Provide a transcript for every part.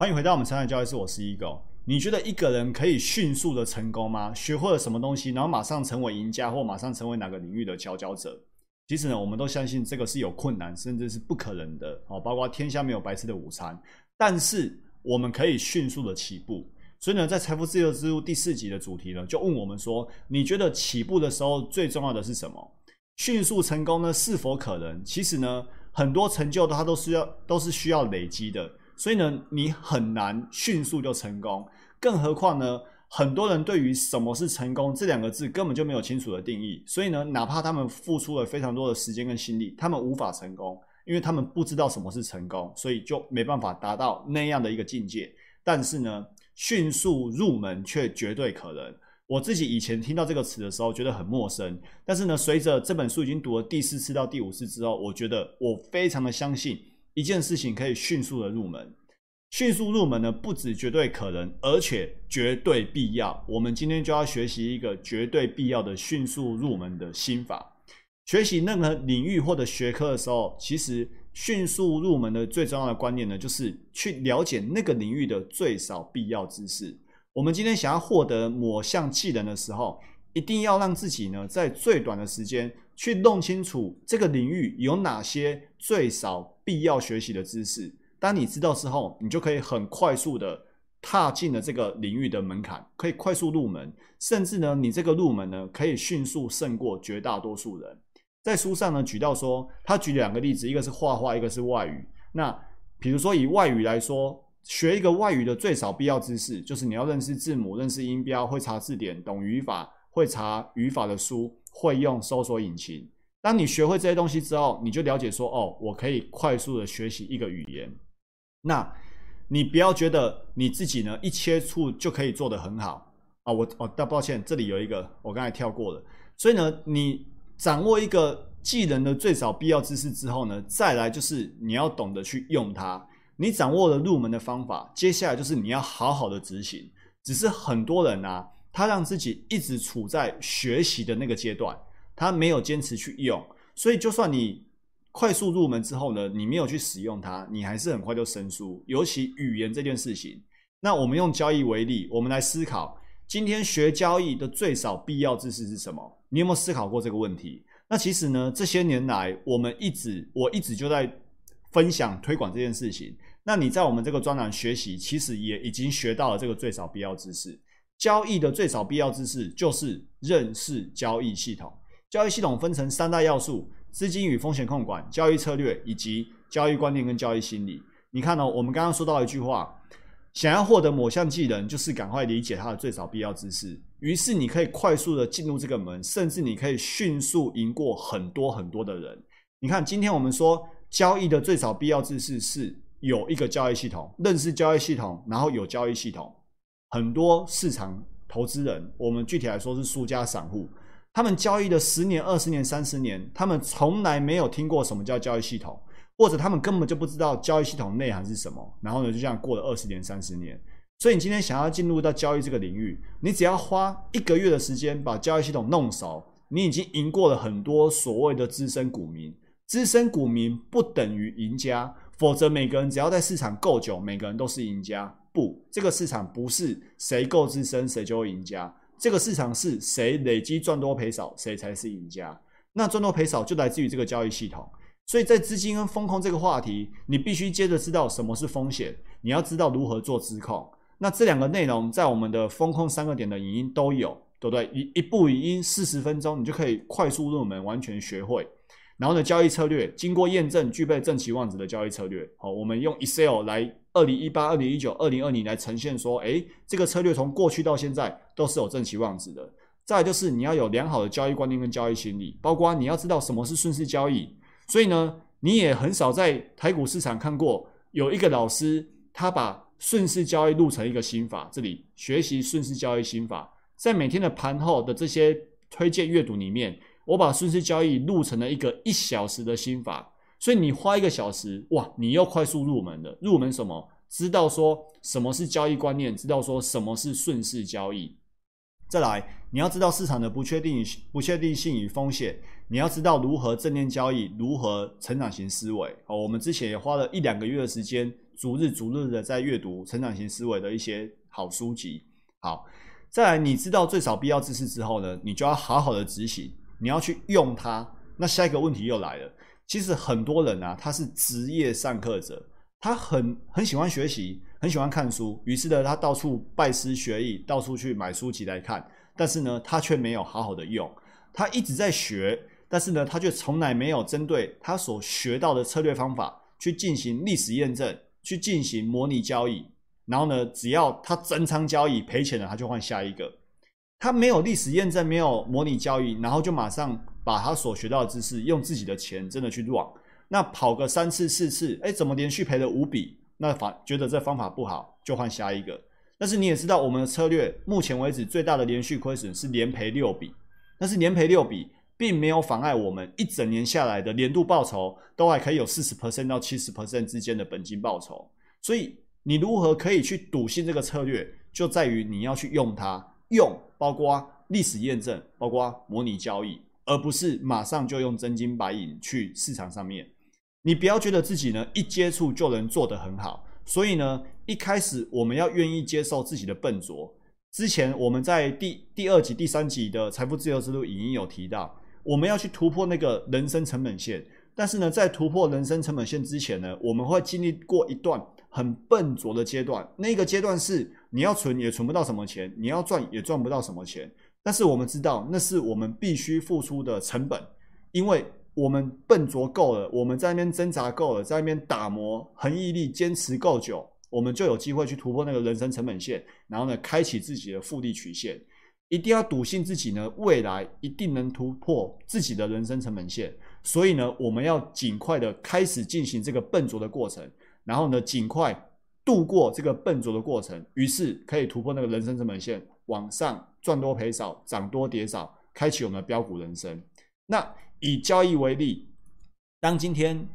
欢迎回到我们成长教育室，我是 Ego。你觉得一个人可以迅速的成功吗？学会了什么东西，然后马上成为赢家，或马上成为哪个领域的佼佼者？其实呢，我们都相信这个是有困难，甚至是不可能的哦。包括天下没有白吃的午餐，但是我们可以迅速的起步。所以呢，在财富自由之路第四集的主题呢，就问我们说：你觉得起步的时候最重要的是什么？迅速成功呢，是否可能？其实呢，很多成就它都是要都是需要累积的。所以呢，你很难迅速就成功，更何况呢，很多人对于什么是成功这两个字根本就没有清楚的定义。所以呢，哪怕他们付出了非常多的时间跟心力，他们无法成功，因为他们不知道什么是成功，所以就没办法达到那样的一个境界。但是呢，迅速入门却绝对可能。我自己以前听到这个词的时候觉得很陌生，但是呢，随着这本书已经读了第四次到第五次之后，我觉得我非常的相信。一件事情可以迅速的入门，迅速入门呢，不止绝对可能，而且绝对必要。我们今天就要学习一个绝对必要的迅速入门的心法。学习任何领域或者学科的时候，其实迅速入门的最重要的观念呢，就是去了解那个领域的最少必要知识。我们今天想要获得某项技能的时候，一定要让自己呢，在最短的时间去弄清楚这个领域有哪些最少。必要学习的知识，当你知道之后，你就可以很快速的踏进了这个领域的门槛，可以快速入门，甚至呢，你这个入门呢，可以迅速胜过绝大多数人。在书上呢，举到说，他举两个例子，一个是画画，一个是外语。那比如说以外语来说，学一个外语的最少必要知识，就是你要认识字母，认识音标，会查字典，懂语法，会查语法的书，会用搜索引擎。当你学会这些东西之后，你就了解说，哦，我可以快速的学习一个语言。那你不要觉得你自己呢一切处就可以做得很好啊！我哦，但抱歉，这里有一个我刚才跳过了。所以呢，你掌握一个技能的最少必要知识之后呢，再来就是你要懂得去用它。你掌握了入门的方法，接下来就是你要好好的执行。只是很多人啊，他让自己一直处在学习的那个阶段。他没有坚持去用，所以就算你快速入门之后呢，你没有去使用它，你还是很快就生疏。尤其语言这件事情，那我们用交易为例，我们来思考今天学交易的最少必要知识是什么？你有没有思考过这个问题？那其实呢，这些年来我们一直我一直就在分享推广这件事情。那你在我们这个专栏学习，其实也已经学到了这个最少必要知识。交易的最少必要知识就是认识交易系统。交易系统分成三大要素：资金与风险控管、交易策略以及交易观念跟交易心理。你看哦，我们刚刚说到一句话：想要获得某项技能，就是赶快理解它的最少必要知识。于是你可以快速的进入这个门，甚至你可以迅速赢过很多很多的人。你看，今天我们说交易的最少必要知识是有一个交易系统，认识交易系统，然后有交易系统。很多市场投资人，我们具体来说是输家散户。他们交易了十年、二十年、三十年，他们从来没有听过什么叫交易系统，或者他们根本就不知道交易系统内涵是什么。然后呢，就这样过了二十年、三十年。所以你今天想要进入到交易这个领域，你只要花一个月的时间把交易系统弄熟，你已经赢过了很多所谓的资深股民。资深股民不等于赢家，否则每个人只要在市场够久，每个人都是赢家。不，这个市场不是谁够资深谁就会赢家。这个市场是谁累积赚多赔少，谁才是赢家。那赚多赔少就来自于这个交易系统。所以在资金跟风控这个话题，你必须接着知道什么是风险，你要知道如何做资控。那这两个内容在我们的风控三个点的影音都有，对不对？一一部语音四十分钟，你就可以快速入门，完全学会。然后呢，交易策略经过验证，具备正期望值的交易策略。好，我们用 Excel 来二零一八、二零一九、二零二零来呈现说，诶，这个策略从过去到现在都是有正期望值的。再就是你要有良好的交易观念跟交易心理，包括你要知道什么是顺势交易。所以呢，你也很少在台股市场看过有一个老师他把顺势交易录成一个心法。这里学习顺势交易心法，在每天的盘后的这些推荐阅读里面。我把顺势交易录成了一个一小时的心法，所以你花一个小时，哇，你又快速入门了。入门什么？知道说什么是交易观念，知道说什么是顺势交易。再来，你要知道市场的不确定、不确定性与风险，你要知道如何正念交易，如何成长型思维。哦，我们之前也花了一两个月的时间逐日逐日的在阅读成长型思维的一些好书籍。好，再来，你知道最少必要知识之后呢，你就要好好的执行，你要去用它。那下一个问题又来了，其实很多人啊，他是职业上课者，他很很喜欢学习，很喜欢看书，于是呢，他到处拜师学艺，到处去买书籍来看，但是呢，他却没有好好的用，他一直在学。但是呢，他却从来没有针对他所学到的策略方法去进行历史验证，去进行模拟交易。然后呢，只要他整仓交易赔钱了，他就换下一个。他没有历史验证，没有模拟交易，然后就马上把他所学到的知识用自己的钱真的去往那跑个三次四次，哎，怎么连续赔了五笔？那反觉得这方法不好，就换下一个。但是你也知道，我们的策略目前为止最大的连续亏损是连赔六笔，但是连赔六笔。并没有妨碍我们一整年下来的年度报酬都还可以有四十 percent 到七十 percent 之间的本金报酬。所以你如何可以去笃信这个策略，就在于你要去用它，用包括历史验证，包括模拟交易，而不是马上就用真金白银去市场上面。你不要觉得自己呢一接触就能做得很好。所以呢，一开始我们要愿意接受自己的笨拙。之前我们在第第二集、第三集的财富自由之路已经有提到。我们要去突破那个人生成本线，但是呢，在突破人生成本线之前呢，我们会经历过一段很笨拙的阶段。那个阶段是你要存也存不到什么钱，你要赚也赚不到什么钱。但是我们知道，那是我们必须付出的成本，因为我们笨拙够了，我们在那边挣扎够了，在那边打磨、恒毅力、坚持够久，我们就有机会去突破那个人生成本线，然后呢，开启自己的复利曲线。一定要笃信自己呢，未来一定能突破自己的人生成本线。所以呢，我们要尽快的开始进行这个笨拙的过程，然后呢，尽快度过这个笨拙的过程，于是可以突破那个人生成本线，往上赚多赔少，涨多跌少，开启我们的标股人生。那以交易为例，当今天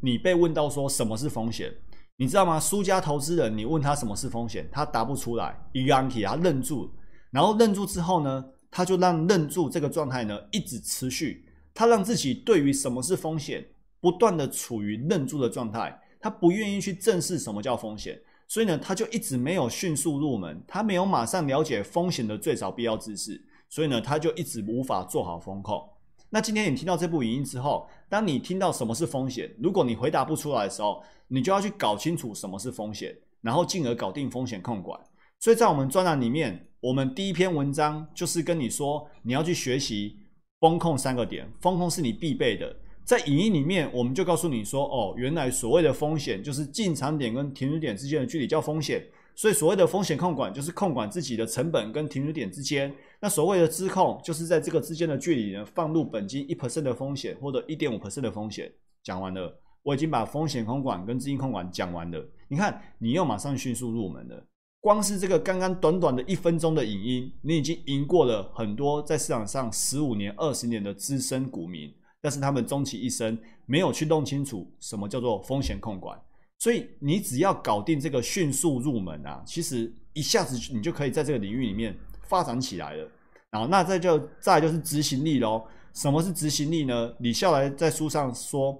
你被问到说什么是风险，你知道吗？输家投资人，你问他什么是风险，他答不出来，一样题，他愣住。然后愣住之后呢，他就让愣住这个状态呢一直持续，他让自己对于什么是风险不断的处于愣住的状态，他不愿意去正视什么叫风险，所以呢他就一直没有迅速入门，他没有马上了解风险的最少必要知识，所以呢他就一直无法做好风控。那今天你听到这部语音之后，当你听到什么是风险，如果你回答不出来的时候，你就要去搞清楚什么是风险，然后进而搞定风险控管。所以在我们专栏里面。我们第一篇文章就是跟你说，你要去学习风控三个点，风控是你必备的。在影音里面，我们就告诉你说，哦，原来所谓的风险就是进场点跟停止点之间的距离叫风险。所以所谓的风险控管就是控管自己的成本跟停止点之间。那所谓的资控就是在这个之间的距离呢，放入本金一 percent 的风险或者一点五 percent 的风险。讲完了，我已经把风险控管跟资金控管讲完了。你看，你又马上迅速入门了。光是这个刚刚短短的一分钟的影音，你已经赢过了很多在市场上十五年、二十年的资深股民，但是他们终其一生没有去弄清楚什么叫做风险控管。所以你只要搞定这个迅速入门啊，其实一下子你就可以在这个领域里面发展起来了。然后那再就再就是执行力喽。什么是执行力呢？李笑来在书上说，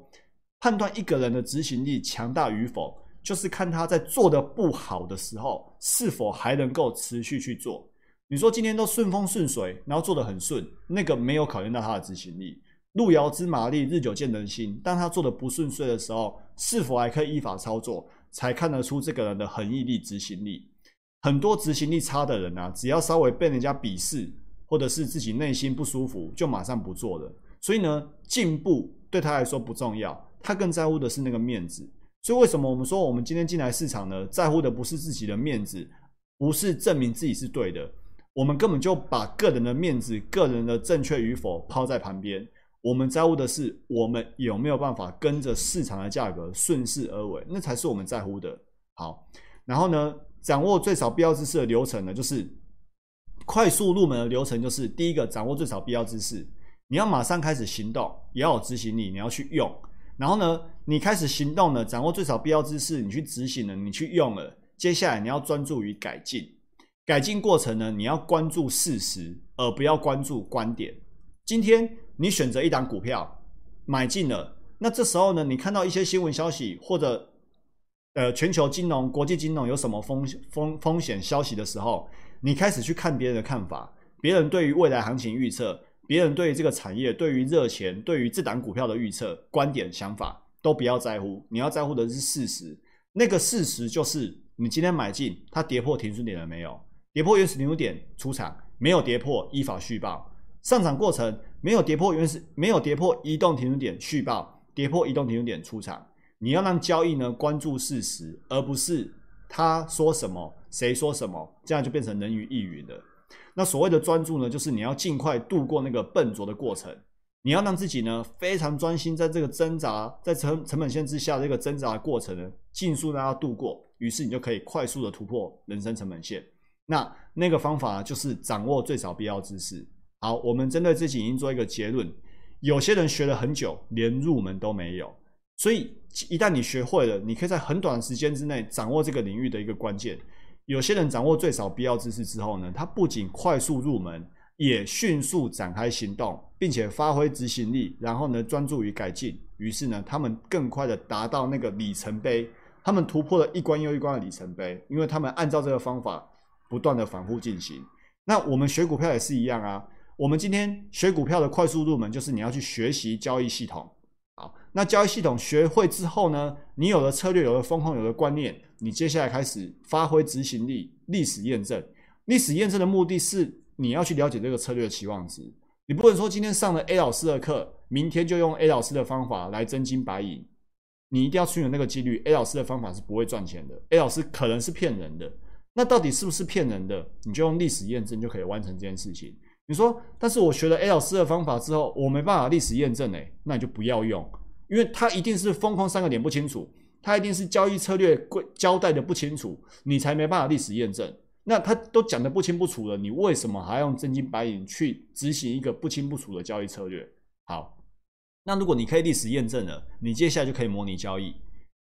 判断一个人的执行力强大与否。就是看他在做的不好的时候，是否还能够持续去做。你说今天都顺风顺水，然后做的很顺，那个没有考验到他的执行力。路遥知马力，日久见人心。当他做的不顺遂的时候，是否还可以依法操作，才看得出这个人的恒毅力、执行力。很多执行力差的人啊，只要稍微被人家鄙视，或者是自己内心不舒服，就马上不做了。所以呢，进步对他来说不重要，他更在乎的是那个面子。所以，为什么我们说我们今天进来市场呢？在乎的不是自己的面子，不是证明自己是对的，我们根本就把个人的面子、个人的正确与否抛在旁边。我们在乎的是我们有没有办法跟着市场的价格顺势而为，那才是我们在乎的。好，然后呢，掌握最少必要知识的流程呢，就是快速入门的流程，就是第一个，掌握最少必要知识，你要马上开始行动，也要有执行力，你要去用。然后呢，你开始行动了，掌握最少必要知识，你去执行了，你去用了。接下来你要专注于改进，改进过程呢，你要关注事实，而不要关注观点。今天你选择一档股票买进了，那这时候呢，你看到一些新闻消息或者呃全球金融、国际金融有什么风风风险消息的时候，你开始去看别人的看法，别人对于未来行情预测，别人对于这个产业、对于热钱、对于这档股票的预测观点想法，都不要在乎，你要在乎的是事实。那个事实就是你今天买进，它跌破停损点了没有？跌破原始停损点出场，没有跌破依法续报。上涨过程没有跌破原始，没有跌破移动停损点续报，跌破移动停损点出场。你要让交易呢关注事实，而不是他说什么谁说什么，这样就变成人云亦云了。那所谓的专注呢，就是你要尽快度过那个笨拙的过程，你要让自己呢非常专心，在这个挣扎，在成成本线之下这个挣扎的过程呢，尽速让它度过，于是你就可以快速的突破人生成本线。那那个方法就是掌握最少必要知识。好，我们针对自己已经做一个结论。有些人学了很久，连入门都没有。所以一旦你学会了，你可以在很短的时间之内掌握这个领域的一个关键。有些人掌握最少必要知识之后呢，他不仅快速入门，也迅速展开行动，并且发挥执行力，然后呢专注于改进。于是呢，他们更快的达到那个里程碑，他们突破了一关又一关的里程碑，因为他们按照这个方法不断的反复进行。那我们学股票也是一样啊。我们今天学股票的快速入门，就是你要去学习交易系统。好，那交易系统学会之后呢，你有了策略，有了风控，有了观念，你接下来开始发挥执行力，历史验证。历史验证的目的是你要去了解这个策略的期望值。你不能说今天上了 A 老师的课，明天就用 A 老师的方法来真金白银。你一定要出现那个几率，A 老师的方法是不会赚钱的，A 老师可能是骗人的。那到底是不是骗人的？你就用历史验证就可以完成这件事情。你说，但是我学了 A 老师的方法之后，我没办法历史验证诶，那你就不要用，因为他一定是风控三个点不清楚，他一定是交易策略规交代的不清楚，你才没办法历史验证。那他都讲的不清不楚了，你为什么还要用真金白银去执行一个不清不楚的交易策略？好，那如果你可以历史验证了，你接下来就可以模拟交易，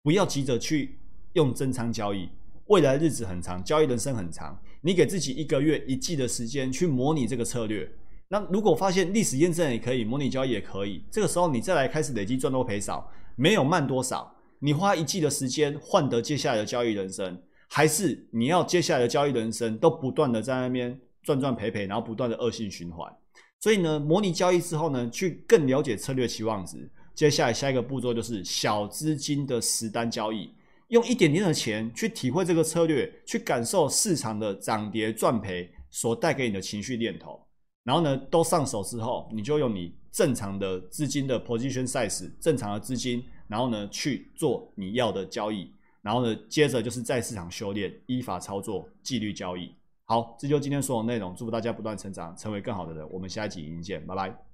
不要急着去用真仓交易。未来日子很长，交易人生很长，你给自己一个月、一季的时间去模拟这个策略。那如果发现历史验证也可以，模拟交易也可以，这个时候你再来开始累积赚多赔少，没有慢多少。你花一季的时间换得接下来的交易人生，还是你要接下来的交易人生都不断的在那边赚赚赔赔，然后不断的恶性循环。所以呢，模拟交易之后呢，去更了解策略期望值。接下来下一个步骤就是小资金的实单交易。用一点点的钱去体会这个策略，去感受市场的涨跌赚赔所带给你的情绪念头，然后呢，都上手之后，你就用你正常的资金的 position size，正常的资金，然后呢去做你要的交易，然后呢，接着就是在市场修炼，依法操作，纪律交易。好，这就今天所有内容，祝福大家不断成长，成为更好的人。我们下一集影见，拜拜。